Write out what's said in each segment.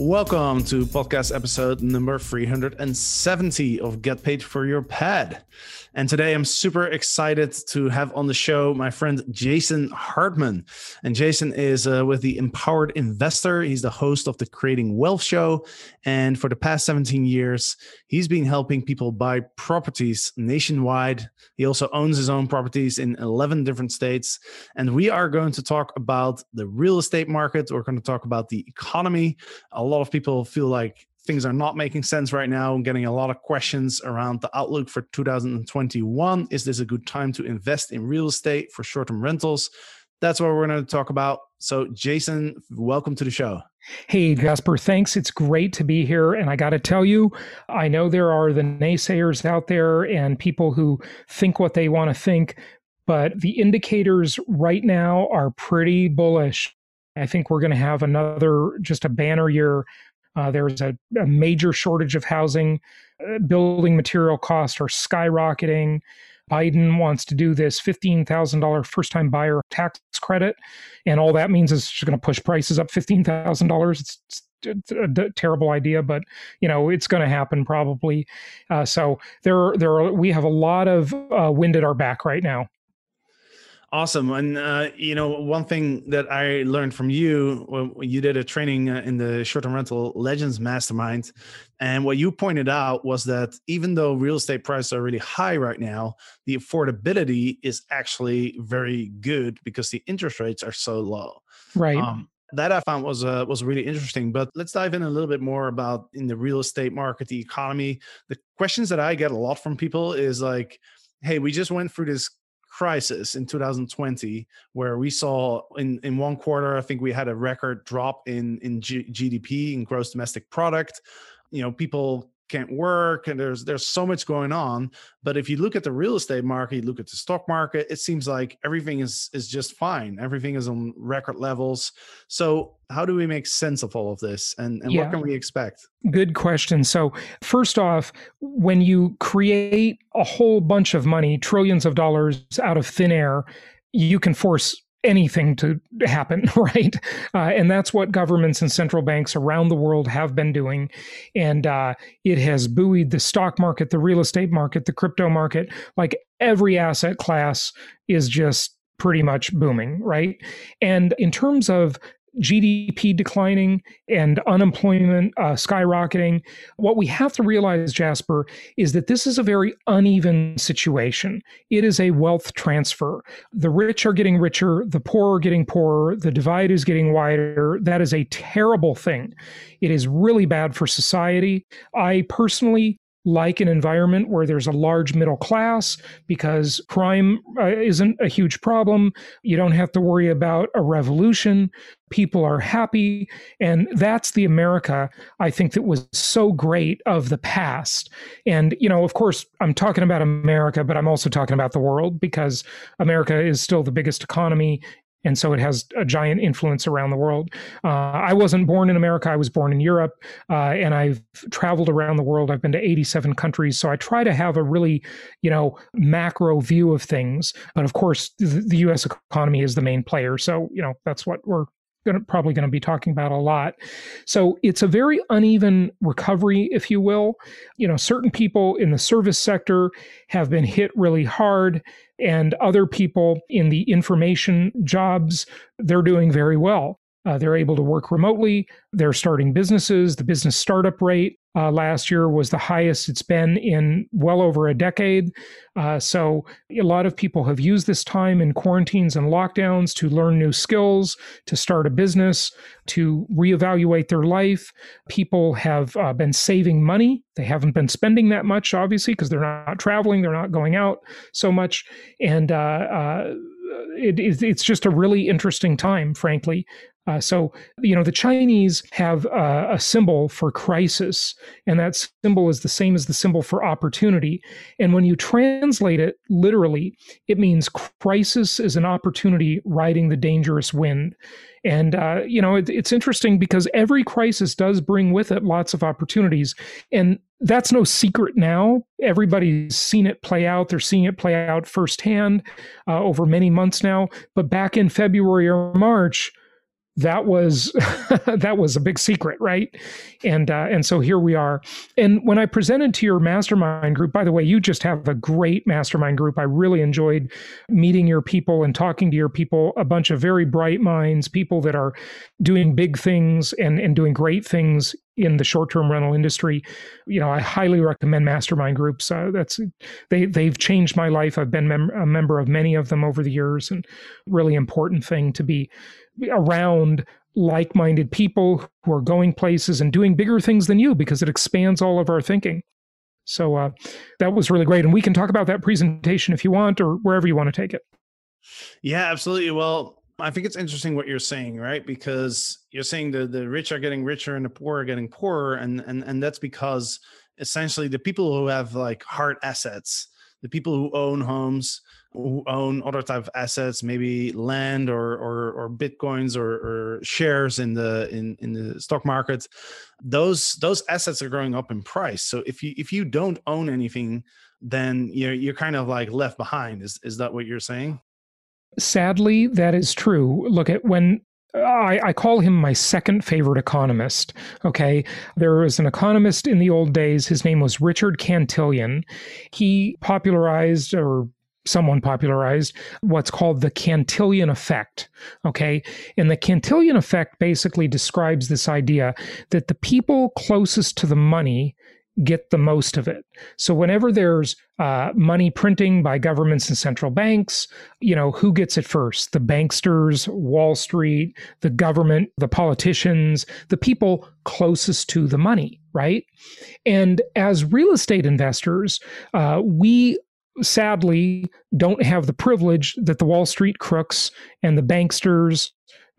Welcome to podcast episode number 370 of Get Paid for Your Pad. And today I'm super excited to have on the show my friend Jason Hartman. And Jason is uh, with the Empowered Investor. He's the host of the Creating Wealth Show. And for the past 17 years, he's been helping people buy properties nationwide. He also owns his own properties in 11 different states. And we are going to talk about the real estate market. We're going to talk about the economy. A lot of people feel like things are not making sense right now. I'm getting a lot of questions around the outlook for 2021. Is this a good time to invest in real estate for short term rentals? That's what we're going to talk about. So, Jason, welcome to the show. Hey, Jasper, thanks. It's great to be here. And I got to tell you, I know there are the naysayers out there and people who think what they want to think, but the indicators right now are pretty bullish. I think we're going to have another just a banner year uh, there's a, a, major shortage of housing. Uh, building material costs are skyrocketing. Biden wants to do this $15,000 first time buyer tax credit. And all that means is it's going to push prices up $15,000. It's, it's a d- terrible idea, but you know it's going to happen probably. Uh, so there, there are, we have a lot of uh, wind at our back right now. Awesome. And, uh, you know, one thing that I learned from you when you did a training uh, in the short term rental legends mastermind. And what you pointed out was that even though real estate prices are really high right now, the affordability is actually very good because the interest rates are so low. Right. Um, that I found was uh, was really interesting. But let's dive in a little bit more about in the real estate market, the economy. The questions that I get a lot from people is like, "Hey, we just went through this crisis in 2020 where we saw in in one quarter i think we had a record drop in in G- gdp in gross domestic product. You know people can't work and there's there's so much going on. But if you look at the real estate market you look at the stock market it seems like everything is is just fine. Everything is on record levels. So how do we make sense of all of this and, and yeah. what can we expect? Good question. So first off when you create a whole bunch of money trillions of dollars out of thin air you can force anything to happen, right? Uh, and that's what governments and central banks around the world have been doing. And uh, it has buoyed the stock market, the real estate market, the crypto market. Like every asset class is just pretty much booming, right? And in terms of GDP declining and unemployment uh, skyrocketing, what we have to realize, Jasper, is that this is a very uneven situation. It is a wealth transfer. The rich are getting richer, the poor are getting poorer, the divide is getting wider. That is a terrible thing. It is really bad for society. I personally like an environment where there's a large middle class because crime uh, isn't a huge problem. You don't have to worry about a revolution. People are happy. And that's the America I think that was so great of the past. And, you know, of course, I'm talking about America, but I'm also talking about the world because America is still the biggest economy and so it has a giant influence around the world. Uh, I wasn't born in America; I was born in Europe, uh, and I've traveled around the world. I've been to 87 countries, so I try to have a really, you know, macro view of things. But of course, the, the U.S. economy is the main player, so you know that's what we're Gonna, probably going to be talking about a lot. So it's a very uneven recovery, if you will. You know, certain people in the service sector have been hit really hard and other people in the information jobs, they're doing very well. Uh, they're able to work remotely. They're starting businesses. The business startup rate uh, last year was the highest it's been in well over a decade. Uh, so, a lot of people have used this time in quarantines and lockdowns to learn new skills, to start a business, to reevaluate their life. People have uh, been saving money. They haven't been spending that much, obviously, because they're not traveling, they're not going out so much. And uh, uh, it, it's just a really interesting time, frankly. Uh, so, you know, the Chinese have uh, a symbol for crisis, and that symbol is the same as the symbol for opportunity. And when you translate it literally, it means crisis is an opportunity riding the dangerous wind. And, uh, you know, it, it's interesting because every crisis does bring with it lots of opportunities. And that's no secret now. Everybody's seen it play out. They're seeing it play out firsthand uh, over many months now. But back in February or March, that was that was a big secret, right? And uh, and so here we are. And when I presented to your mastermind group, by the way, you just have a great mastermind group. I really enjoyed meeting your people and talking to your people. A bunch of very bright minds, people that are doing big things and and doing great things in the short-term rental industry. You know, I highly recommend mastermind groups. Uh, that's they they've changed my life. I've been mem- a member of many of them over the years, and really important thing to be around like minded people who are going places and doing bigger things than you because it expands all of our thinking. So uh, that was really great. And we can talk about that presentation if you want or wherever you want to take it. Yeah, absolutely. Well, I think it's interesting what you're saying, right? Because you're saying the, the rich are getting richer and the poor are getting poorer. And, and, and that's because essentially the people who have like hard assets, the people who own homes, own other type of assets, maybe land or or, or bitcoins or, or shares in the in, in the stock market, those those assets are growing up in price. So if you if you don't own anything, then you're you're kind of like left behind. Is is that what you're saying? Sadly, that is true. Look at when uh, I, I, call him my second favorite economist. Okay. There was an economist in the old days. His name was Richard Cantillon. He popularized or someone popularized what's called the Cantillon effect. Okay. And the Cantillon effect basically describes this idea that the people closest to the money get the most of it. So whenever there's uh, money printing by governments and central banks, you know, who gets it first? The banksters, Wall Street, the government, the politicians, the people closest to the money, right? And as real estate investors, uh, we sadly don't have the privilege that the Wall Street crooks and the banksters,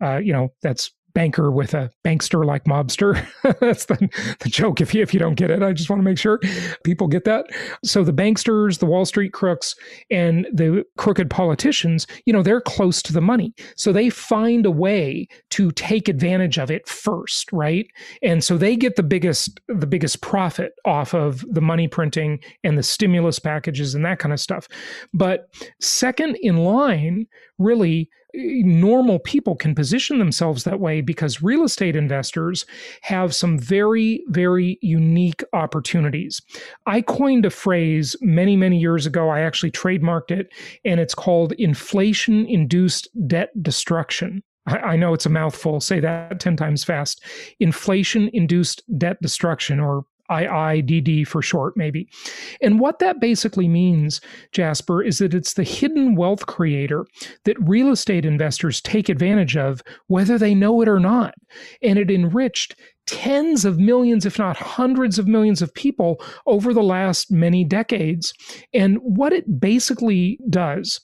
uh, you know, that's banker with a bankster like mobster. That's the, the joke if you if you don't get it. I just want to make sure people get that. So the banksters, the Wall Street crooks, and the crooked politicians, you know, they're close to the money. So they find a way to take advantage of it first, right? And so they get the biggest the biggest profit off of the money printing and the stimulus packages and that kind of stuff. But second in line, really normal people can position themselves that way because real estate investors have some very, very unique opportunities. I coined a phrase many, many years ago. I actually trademarked it, and it's called inflation induced debt destruction. I know it's a mouthful. Say that 10 times fast. Inflation induced debt destruction, or IIDD for short, maybe. And what that basically means, Jasper, is that it's the hidden wealth creator that real estate investors take advantage of, whether they know it or not. And it enriched tens of millions, if not hundreds of millions of people over the last many decades. And what it basically does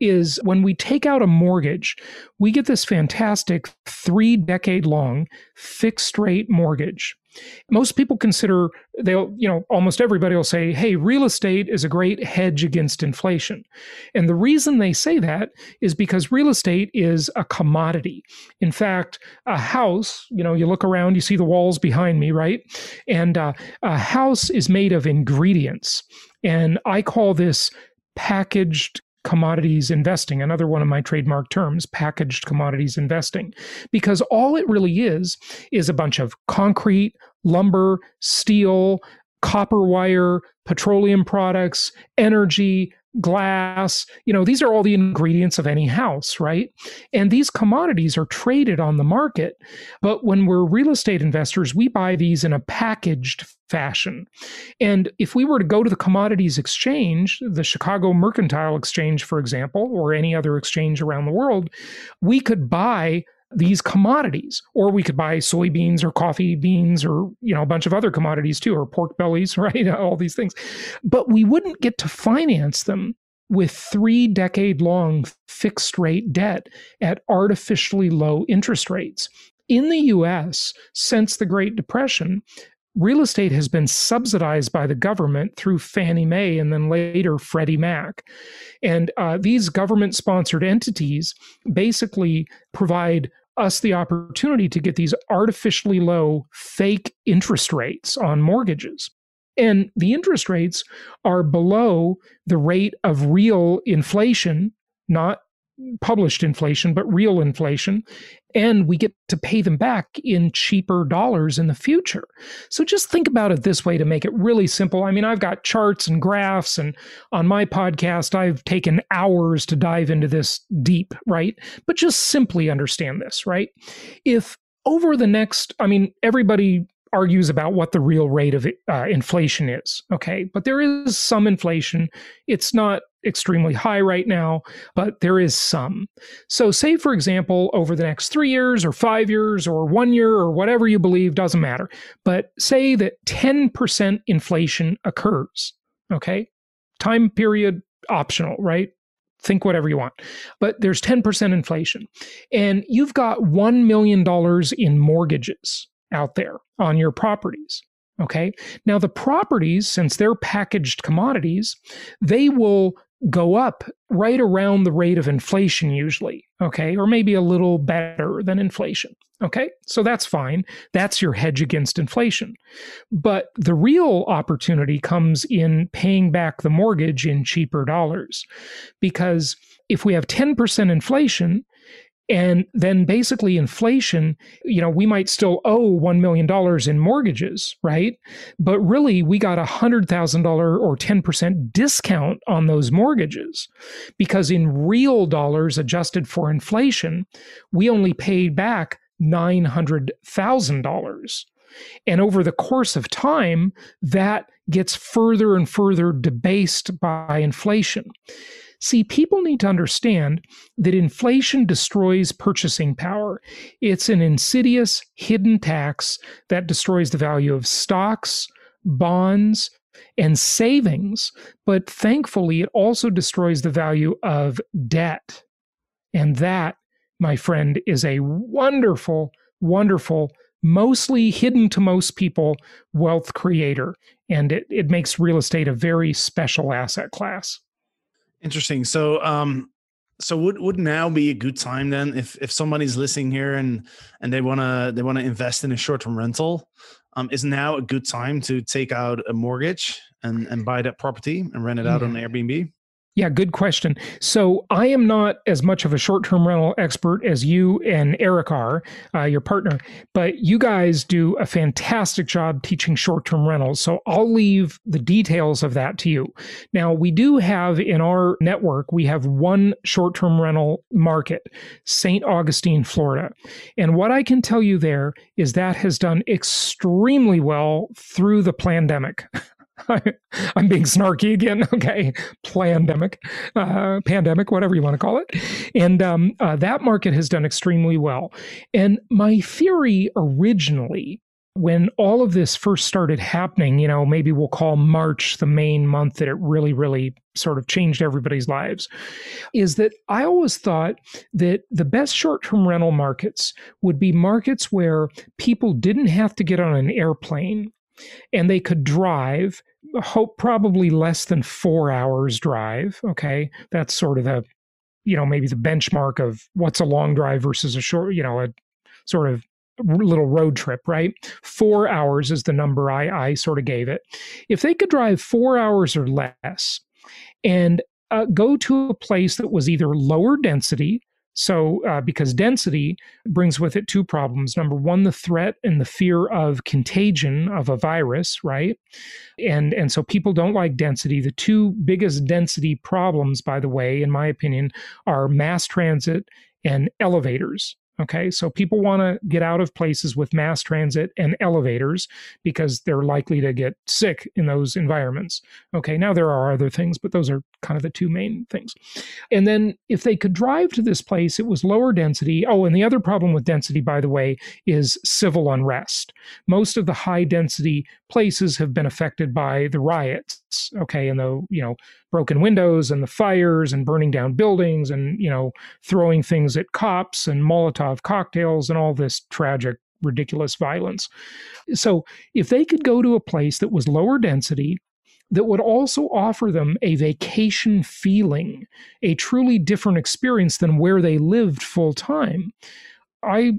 is when we take out a mortgage, we get this fantastic three decade long fixed rate mortgage. Most people consider they'll, you know, almost everybody will say, hey, real estate is a great hedge against inflation. And the reason they say that is because real estate is a commodity. In fact, a house, you know, you look around, you see the walls behind me, right? And uh, a house is made of ingredients. And I call this packaged commodities investing, another one of my trademark terms, packaged commodities investing, because all it really is is a bunch of concrete, lumber, steel, copper wire, petroleum products, energy, glass. You know, these are all the ingredients of any house, right? And these commodities are traded on the market. But when we're real estate investors, we buy these in a packaged fashion. And if we were to go to the commodities exchange, the Chicago Mercantile Exchange, for example, or any other exchange around the world, we could buy these commodities or we could buy soybeans or coffee beans or you know a bunch of other commodities too or pork bellies right? All these things. But we wouldn't get to finance them with 3 decade long fixed rate debt at artificially low interest rates. In the US since the Great Depression real estate has been subsidized by the government through Fannie Mae and then later Freddie Mac. And uh, these government sponsored entities basically provide us the opportunity to get these artificially low fake interest rates on mortgages. And the interest rates are below the rate of real inflation, not published inflation, but real inflation. And we get to pay them back in cheaper dollars in the future. So just think about it this way to make it really simple. I mean, I've got charts and graphs, and on my podcast, I've taken hours to dive into this deep, right? But just simply understand this, right? If over the next, I mean, everybody argues about what the real rate of uh, inflation is. Okay. But there is some inflation. It's not extremely high right now, but there is some. So, say, for example, over the next three years or five years or one year or whatever you believe, doesn't matter. But say that 10% inflation occurs. Okay. Time period optional, right? Think whatever you want. But there's 10% inflation. And you've got $1 million in mortgages out there on your properties. Okay. Now, the properties, since they're packaged commodities, they will go up right around the rate of inflation, usually. Okay. Or maybe a little better than inflation. Okay. So that's fine. That's your hedge against inflation. But the real opportunity comes in paying back the mortgage in cheaper dollars. Because if we have 10% inflation, and then basically inflation, you know, we might still owe $1 million in mortgages, right? But really, we got a $100,000 or 10% discount on those mortgages because in real dollars adjusted for inflation, we only paid back $900,000. And over the course of time, that gets further and further debased by inflation. See, people need to understand that inflation destroys purchasing power. It's an insidious, hidden tax that destroys the value of stocks, bonds, and savings, but thankfully, it also destroys the value of debt. And that, my friend, is a wonderful, wonderful, mostly hidden to most people wealth creator. And it, it makes real estate a very special asset class. Interesting. So, um, so would would now be a good time then if if somebody's listening here and and they wanna they wanna invest in a short term rental, um, is now a good time to take out a mortgage and and buy that property and rent it out yeah. on Airbnb? Yeah, good question. So I am not as much of a short term rental expert as you and Eric are, uh, your partner, but you guys do a fantastic job teaching short term rentals. So I'll leave the details of that to you. Now, we do have in our network, we have one short term rental market, St. Augustine, Florida. And what I can tell you there is that has done extremely well through the pandemic. I'm being snarky again. Okay, pandemic, uh, pandemic, whatever you want to call it, and um, uh, that market has done extremely well. And my theory originally, when all of this first started happening, you know, maybe we'll call March the main month that it really, really sort of changed everybody's lives, is that I always thought that the best short term rental markets would be markets where people didn't have to get on an airplane and they could drive hope probably less than four hours drive okay? That's sort of the you know maybe the benchmark of what's a long drive versus a short you know a sort of little road trip right? Four hours is the number i i sort of gave it. If they could drive four hours or less and uh, go to a place that was either lower density So, uh, because density brings with it two problems. Number one, the threat and the fear of contagion of a virus, right? And and so people don't like density. The two biggest density problems, by the way, in my opinion, are mass transit and elevators. Okay, so people want to get out of places with mass transit and elevators because they're likely to get sick in those environments. Okay, now there are other things, but those are kind of the two main things. And then if they could drive to this place, it was lower density. Oh, and the other problem with density, by the way, is civil unrest. Most of the high density places have been affected by the riots. Okay, and the you know broken windows and the fires and burning down buildings and you know throwing things at cops and Molotov cocktails and all this tragic ridiculous violence. So if they could go to a place that was lower density that would also offer them a vacation feeling, a truly different experience than where they lived full time. I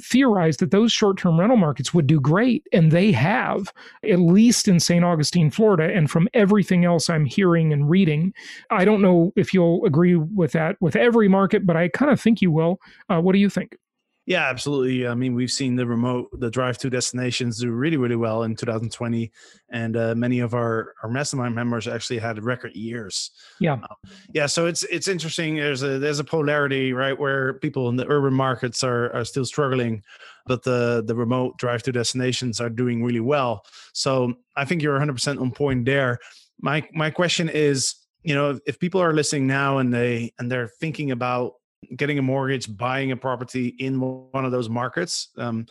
theorized that those short term rental markets would do great, and they have, at least in St. Augustine, Florida. And from everything else I'm hearing and reading, I don't know if you'll agree with that with every market, but I kind of think you will. Uh, what do you think? Yeah, absolutely. I mean, we've seen the remote, the drive to destinations do really, really well in 2020, and uh, many of our our mastermind members actually had record years. Yeah, um, yeah. So it's it's interesting. There's a there's a polarity, right, where people in the urban markets are are still struggling, but the the remote drive to destinations are doing really well. So I think you're 100 percent on point there. My my question is, you know, if, if people are listening now and they and they're thinking about getting a mortgage, buying a property in one of those markets. Um,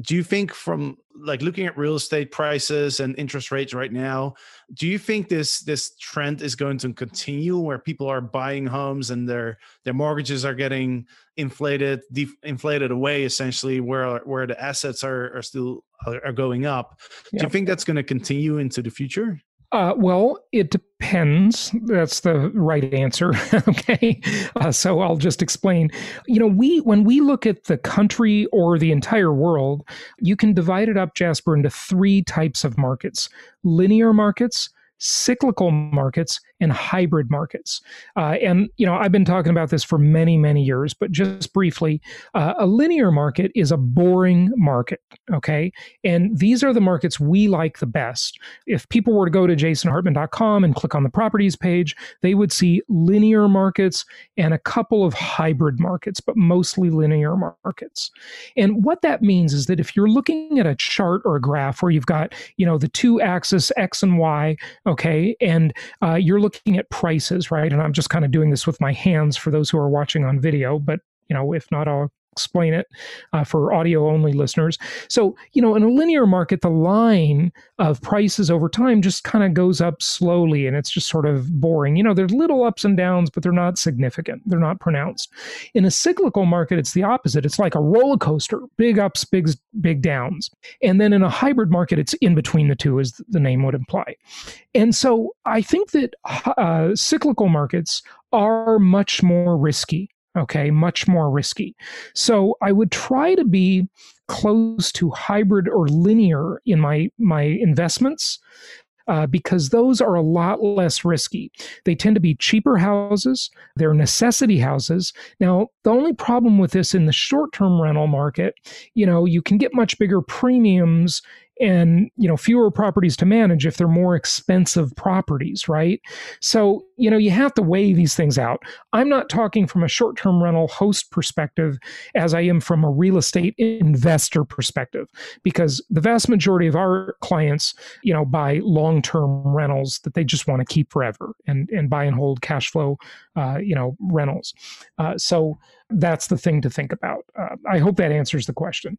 do you think, from like looking at real estate prices and interest rates right now, do you think this this trend is going to continue, where people are buying homes and their their mortgages are getting inflated, def- inflated away, essentially, where where the assets are are still are going up? Do you think that's going to continue into the future? Uh, well, it depends. That's the right answer. okay, uh, so I'll just explain. You know, we when we look at the country or the entire world, you can divide it up, Jasper, into three types of markets: linear markets, cyclical markets and hybrid markets. Uh, and you know, I've been talking about this for many, many years, but just briefly, uh, a linear market is a boring market. Okay, and these are the markets we like the best. If people were to go to jasonhartman.com and click on the properties page, they would see linear markets and a couple of hybrid markets, but mostly linear markets. And what that means is that if you're looking at a chart or a graph where you've got, you know, the two axis X and Y, okay, and uh, you're looking at prices, right? And I'm just kind of doing this with my hands for those who are watching on video, but you know, if not, I'll explain it uh, for audio only listeners. So, you know, in a linear market, the line of prices over time just kind of goes up slowly and it's just sort of boring. You know, there's little ups and downs, but they're not significant, they're not pronounced. In a cyclical market, it's the opposite. It's like a roller coaster big ups, big, big downs. And then in a hybrid market, it's in between the two, as the name would imply. And so I think that uh, cyclical markets are much more risky okay much more risky so i would try to be close to hybrid or linear in my my investments uh, because those are a lot less risky. They tend to be cheaper houses, they're necessity houses. Now, the only problem with this in the short term rental market, you know, you can get much bigger premiums and you know fewer properties to manage if they're more expensive properties right? So you know you have to weigh these things out. I'm not talking from a short-term rental host perspective as i am from a real estate investor perspective because the vast majority of our clients you know buy long-term rentals that they just want to keep forever and and buy and hold cash flow uh, you know rentals. Uh, so that's the thing to think about. Uh, i hope that answers the question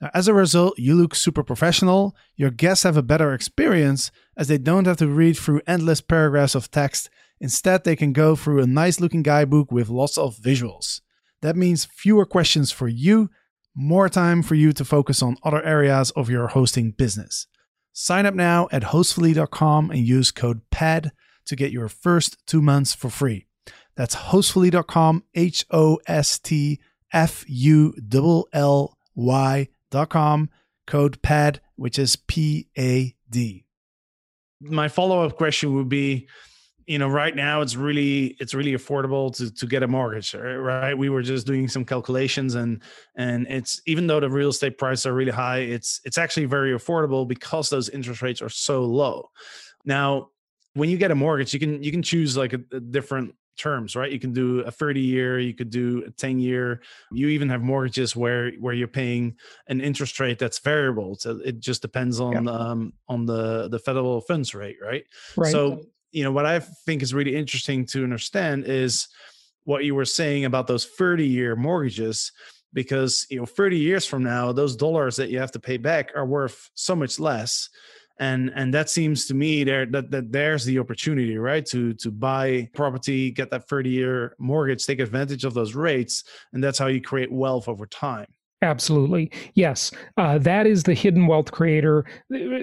Now, as a result, you look super professional, your guests have a better experience as they don't have to read through endless paragraphs of text. Instead, they can go through a nice looking guidebook with lots of visuals. That means fewer questions for you, more time for you to focus on other areas of your hosting business. Sign up now at hostfully.com and use code PAD to get your first two months for free. That's hostfully.com, H O S T F U L L Y.com, code PAD, which is P A D. My follow up question would be you know right now it's really it's really affordable to to get a mortgage right we were just doing some calculations and and it's even though the real estate prices are really high it's it's actually very affordable because those interest rates are so low now when you get a mortgage you can you can choose like a, a different terms right? You can do a 30 year you could do a 10 year. You even have mortgages where where you're paying an interest rate that's variable. So it just depends on yeah. um on the the federal funds rate right, right. so you know what i think is really interesting to understand is what you were saying about those 30 year mortgages because you know 30 years from now those dollars that you have to pay back are worth so much less and and that seems to me there that, that there's the opportunity right to to buy property get that 30 year mortgage take advantage of those rates and that's how you create wealth over time Absolutely. Yes. Uh, that is the hidden wealth creator.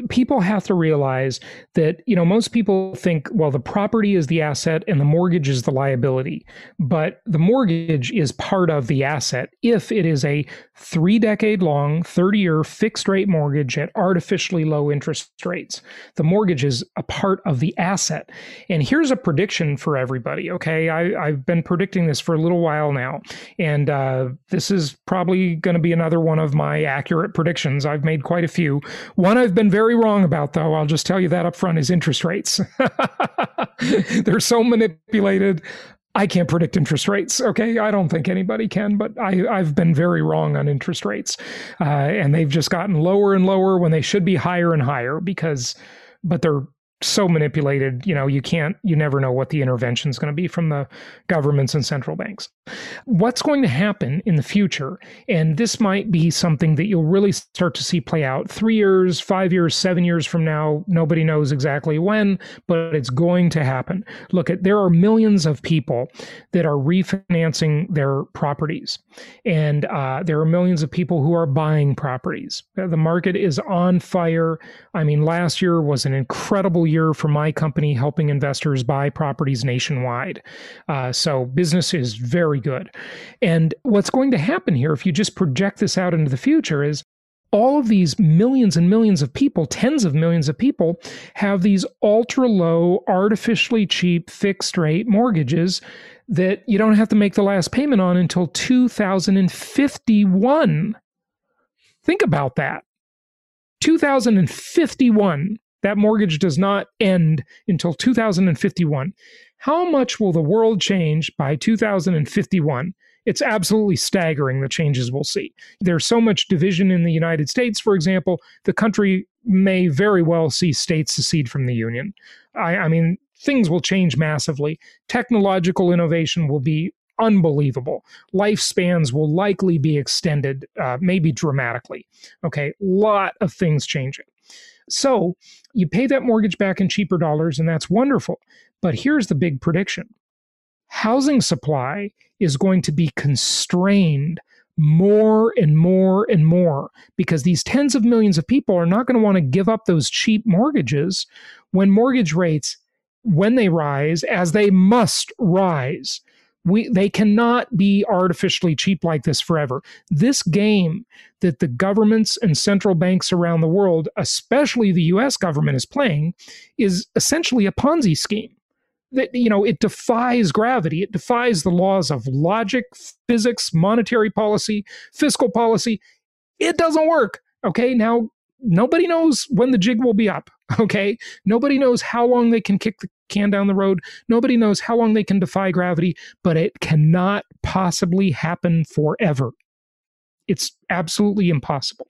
People have to realize that, you know, most people think, well, the property is the asset and the mortgage is the liability. But the mortgage is part of the asset if it is a three decade long, 30 year fixed rate mortgage at artificially low interest rates. The mortgage is a part of the asset. And here's a prediction for everybody. Okay. I, have been predicting this for a little while now. And uh, this is probably going to be another one of my accurate predictions. I've made quite a few. One I've been very wrong about, though, I'll just tell you that up front, is interest rates. They're so manipulated. I can't predict interest rates. Okay, I don't think anybody can, but I, I've been very wrong on interest rates, uh, and they've just gotten lower and lower when they should be higher and higher because, but they're so manipulated you know you can't you never know what the intervention is going to be from the governments and central banks what's going to happen in the future. And this might be something that you'll really start to see play out 3 years 5 years 7 years from now. Nobody knows exactly when but it's going to happen. Look at there are millions of people that are refinancing their properties. And uh, there are millions of people who are buying properties. The market is on fire. I mean last year was an incredible year for my company helping investors buy properties nationwide. Uh, so business is very good. And what's going to happen here, if you just project this out into the future, is all of these millions and millions of people, tens of millions of people, have these ultra low, artificially cheap fixed rate mortgages that you don't have to make the last payment on until 2051. Think about that. 2051. That mortgage does not end until 2051. How much will the world change by 2051? It's absolutely staggering the changes we'll see. There's so much division in the United States, for example, the country may very well see states secede from the Union. I, I mean, things will change massively. Technological innovation will be unbelievable. Lifespans will likely be extended, uh, maybe dramatically. Okay, a lot of things changing. So you pay that mortgage back in cheaper dollars, and that's wonderful. But here's the big prediction housing supply is going to be constrained more and more and more because these tens of millions of people are not going to want to give up those cheap mortgages when mortgage rates when they rise as they must rise we they cannot be artificially cheap like this forever. This game that the governments and central banks around the world especially the US government is playing is essentially a ponzi scheme. That you know it defies gravity. It defies the laws of logic physics monetary policy fiscal policy. It doesn't work okay? Now nobody knows when the jig will be up okay? Nobody knows how long they can kick the can down the road. Nobody knows how long they can defy gravity, but it cannot possibly happen forever. It's absolutely impossible.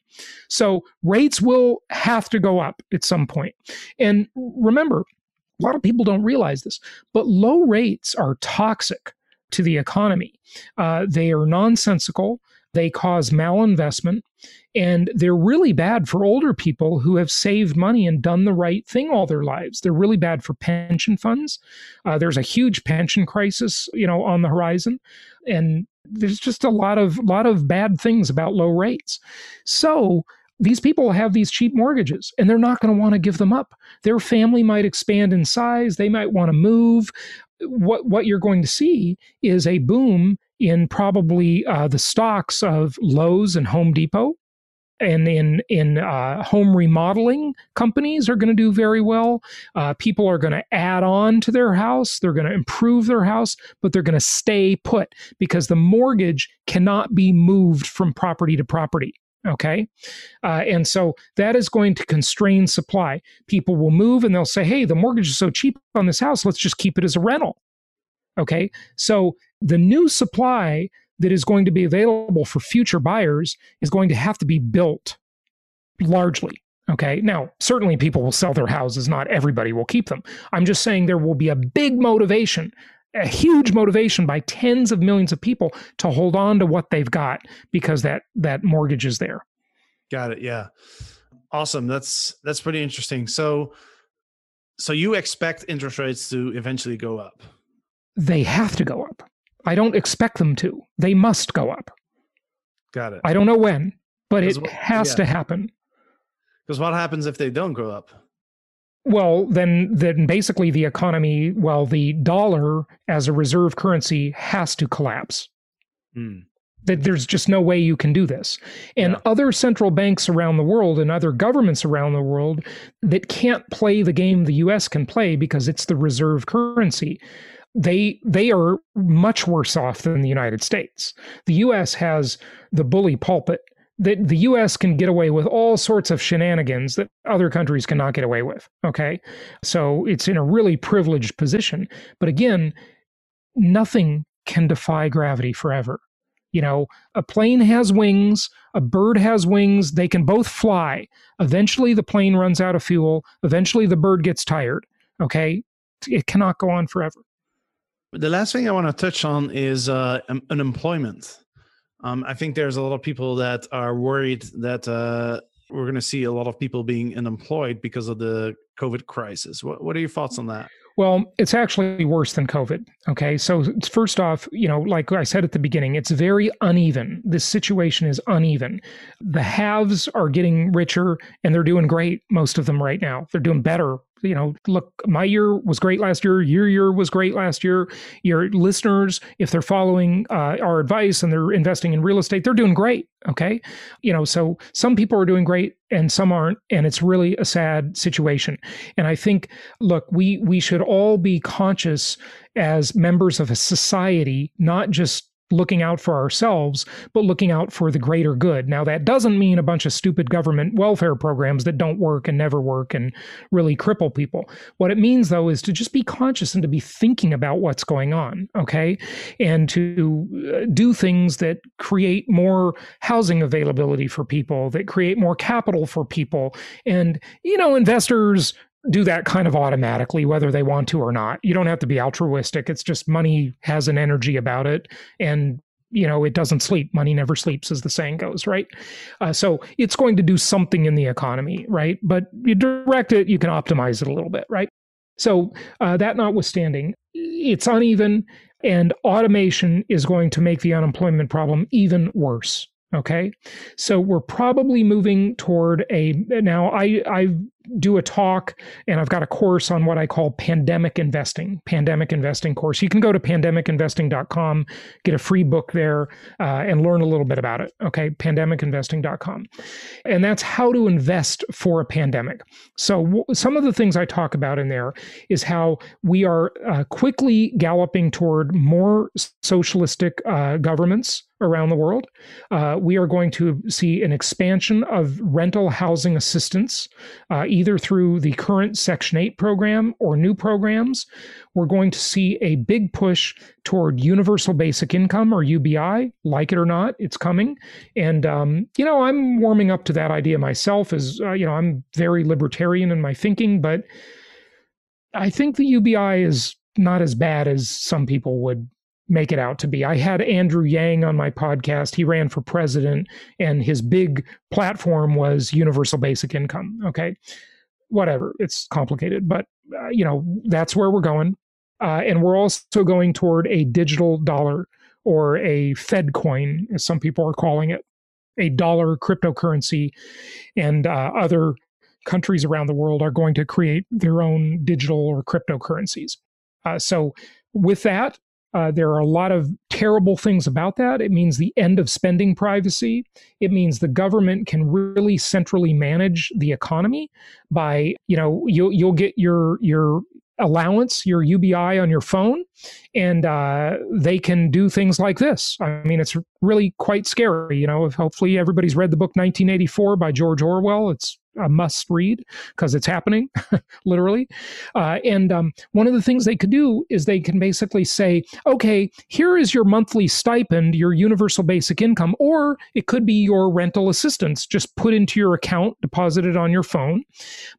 So rates will have to go up at some point. And remember, a lot of people don't realize this, but low rates are toxic to the economy. Uh, they are nonsensical. They cause malinvestment. And they're really bad for older people who have saved money and done the right thing all their lives. They're really bad for pension funds. Uh, there's a huge pension crisis, you know, on the horizon, and there's just a lot of lot of bad things about low rates. So these people have these cheap mortgages and they're not going to want to give them up. Their family might expand in size, they might want to move. What what you're going to see is a boom in probably uh, the stocks of Lowe's and Home Depot and in in uh, home remodeling companies are going to do very well. Uh, people are going to add on to their house. They're going to improve their house, but they're going to stay put because the mortgage cannot be moved from property to property. Okay. Uh, and so that is going to constrain supply. People will move and they'll say, hey, the mortgage is so cheap on this house, let's just keep it as a rental. Okay. So the new supply that is going to be available for future buyers is going to have to be built largely. Okay. Now, certainly people will sell their houses, not everybody will keep them. I'm just saying there will be a big motivation, a huge motivation by tens of millions of people to hold on to what they've got because that that mortgage is there. Got it. Yeah. Awesome. That's that's pretty interesting. So so you expect interest rates to eventually go up? They have to go up. I don't expect them to. They must go up. Got it. I don't know when, but it has yeah. to happen. Because what happens if they don't go up? Well, then, then basically the economy, well, the dollar as a reserve currency has to collapse. Mm. That there's just no way you can do this. And yeah. other central banks around the world and other governments around the world that can't play the game the US can play because it's the reserve currency they they are much worse off than the United States. The US has the bully pulpit that the US can get away with all sorts of shenanigans that other countries cannot get away with. Okay. So it's in a really privileged position. But again, nothing can defy gravity forever. You know, a plane has wings, a bird has wings, they can both fly. Eventually, the plane runs out of fuel. Eventually, the bird gets tired. Okay. It cannot go on forever. The last thing I want to touch on is uh, unemployment. Um, I think there's a lot of people that are worried that uh, we're going to see a lot of people being unemployed because of the COVID crisis. What, what are your thoughts on that? Well, it's actually worse than COVID. Okay. So, first off, you know, like I said at the beginning, it's very uneven. This situation is uneven. The haves are getting richer and they're doing great, most of them right now. They're doing better you know, look, my year was great last year. Your year was great last year. Your listeners, if they're following uh, our advice and they're investing in real estate, they're doing great. Okay. You know, so some people are doing great and some aren't. And it's really a sad situation. And I think, look, we, we should all be conscious as members of a society, not just looking out for ourselves, but looking out for the greater good. Now, that doesn't mean a bunch of stupid government welfare programs that don't work and never work and really cripple people. What it means, though, is to just be conscious and to be thinking about what's going on, okay? And to uh, do things that create more housing availability for people, that create more capital for people. And, you know, investors do that kind of automatically, whether they want to or not. You don't have to be altruistic. It's just money has an energy about it. And you know it doesn't sleep money never sleeps as the saying goes right uh, so it's going to do something in the economy right but you direct it you can optimize it a little bit right so uh, that notwithstanding it's uneven and automation is going to make the unemployment problem even worse okay so we're probably moving toward a now i i do a talk and I've got a course on what I call pandemic investing, pandemic investing course. You can go to pandemicinvesting.com, get a free book there, uh, and learn a little bit about it. Okay, pandemicinvesting.com. And that's how to invest for a pandemic. So, w- some of the things I talk about in there is how we are uh, quickly galloping toward more socialistic uh, governments around the world. Uh, we are going to see an expansion of rental housing assistance uh, either through the current Section 8 program or new programs. We're going to see a big push toward universal basic income or UBI. Like it or not, it's coming. And, um, you know, I'm warming up to that idea myself as, uh, you know, I'm very libertarian in my thinking, but I think the UBI is not as bad as some people would make it out to be. I had Andrew Yang on my podcast. He ran for president, and his big platform was universal basic income. Okay. Whatever. It's complicated, but, uh, you know, that's where we're going. Uh, and we're also going toward a digital dollar or a Fed coin, as some people are calling it, a dollar cryptocurrency. And uh, other countries around the world are going to create their own digital or cryptocurrencies. Uh, so, with that, uh, there are a lot of terrible things about that. It means the end of spending privacy. It means the government can really centrally manage the economy by, you know, you'll you'll get your your allowance, your UBI on your phone, and uh, they can do things like this. I mean, it's really quite scary. You know, if hopefully everybody's read the book 1984 by George Orwell. It's a must read because it's happening literally uh, and um, one of the things they could do is they can basically say okay here is your monthly stipend your universal basic income or it could be your rental assistance just put into your account deposited on your phone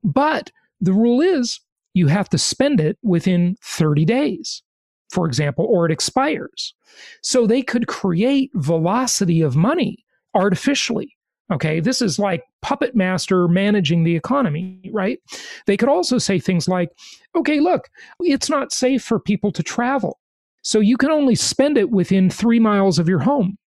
but the rule is you have to spend it within 30 days, for example, or it expires. So they could create velocity of money artificially. Okay, this is like puppet master managing the economy, right? They could also say things like, okay, look, it's not safe for people to travel. So you can only spend it within three miles of your home.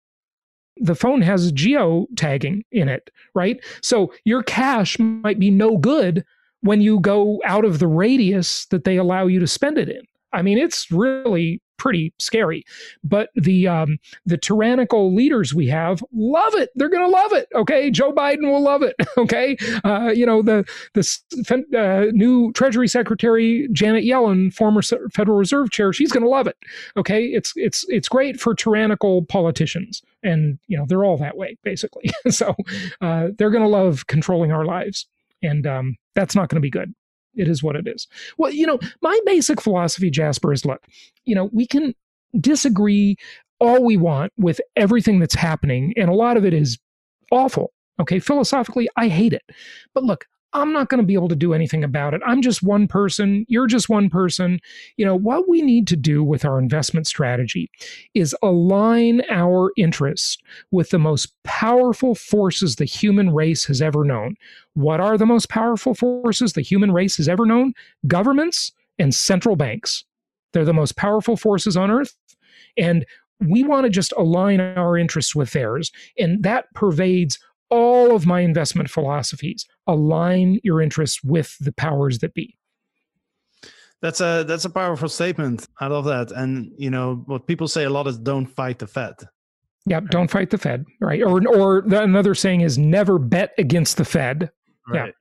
The phone has geo tagging in it, right? So your cash might be no good when you go out of the radius that they allow you to spend it in. I mean, it's really pretty scary. But the um, the tyrannical leaders we have love it. They're going to love it. Okay, Joe Biden will love it. Okay, uh, you know the the uh, new Treasury Secretary Janet Yellen, former Federal Reserve Chair, she's going to love it. Okay, it's it's it's great for tyrannical politicians, and you know they're all that way basically. so uh, they're going to love controlling our lives and um, that's not going to be good. It is what it is. Well, you know, my basic philosophy, Jasper, is look, you know, we can disagree all we want with everything that's happening, and a lot of it is awful. Okay, philosophically, I hate it. But look, I'm not going to be able to do anything about it. I'm just one person. You're just one person. You know, what we need to do with our investment strategy is align our interests with the most powerful forces the human race has ever known. What are the most powerful forces the human race has ever known? Governments and central banks. They're the most powerful forces on earth. And we want to just align our interests with theirs. And that pervades all of my investment philosophies align your interests with the powers that be. That's a that's a powerful statement. I love that. And you know what people say a lot is don't fight the fed. Yeah don't fight the fed right? Or or another saying is never bet against the fed. Right.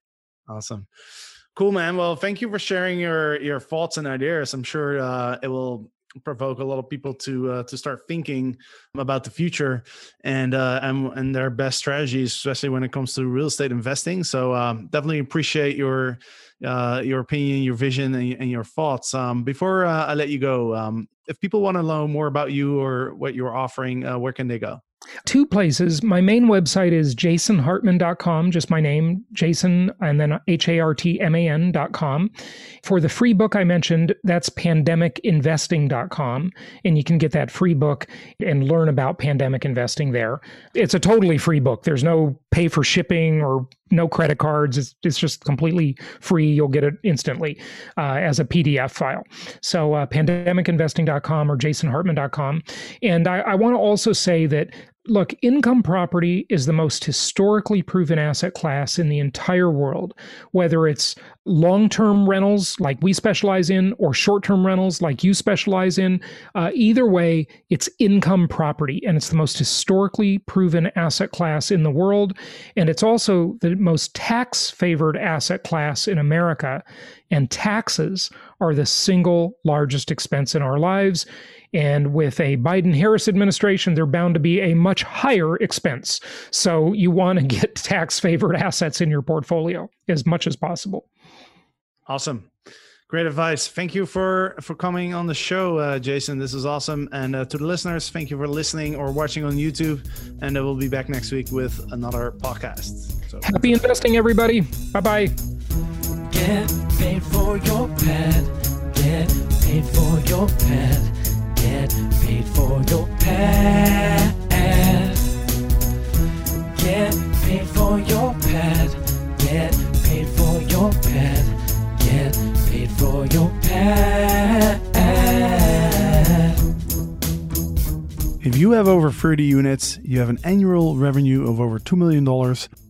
yeah. Awesome. Cool man. Well thank you for sharing your your thoughts and ideas. I'm sure uh, it will provoke a lot of people to uh, to start thinking about the future and uh, and and their best strategies, especially when it comes to real estate investing. So um, definitely appreciate your uh, your opinion, your vision, and, and your thoughts. Um, before uh, I let you go, um, if people want to know more about you or what you're offering, uh, where can they go? Two places. My main website is jasonhartman.com, just my name, Jason, and then H A R T M A N.com. For the free book I mentioned, that's pandemicinvesting.com. And you can get that free book and learn about pandemic investing there. It's a totally free book. There's no pay for shipping or no credit cards. It's, it's just completely free. You'll get it instantly uh, as a PDF file. So, uh, pandemicinvesting.com or jasonhartman.com. And I, I want to also say that Look, income property is the most historically proven asset class in the entire world, whether it's long term rentals like we specialize in or short term rentals like you specialize in. Uh, either way, it's income property, and it's the most historically proven asset class in the world. And it's also the most tax favored asset class in America. And taxes are the single largest expense in our lives. And with a Biden Harris administration, they're bound to be a much higher expense. So you want to get tax favored assets in your portfolio as much as possible. Awesome. Great advice. Thank you for for coming on the show, uh, Jason. This is awesome. And uh, to the listeners, thank you for listening or watching on YouTube. And uh, we'll be back next week with another podcast. So, Happy investing, everybody. Bye bye. Get paid for your pet. Get paid for your pet Get paid for your pad. Get paid for your pad. Get paid for your pad. Get paid for your pad. If you have over 30 units, you have an annual revenue of over $2 million,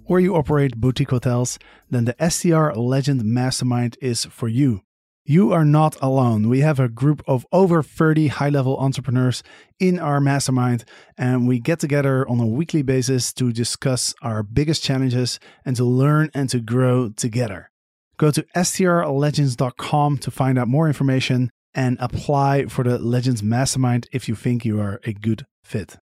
or you operate boutique hotels, then the STR Legend Mastermind is for you. You are not alone. We have a group of over 30 high level entrepreneurs in our mastermind, and we get together on a weekly basis to discuss our biggest challenges and to learn and to grow together. Go to strlegends.com to find out more information and apply for the Legends Mastermind if you think you are a good fit.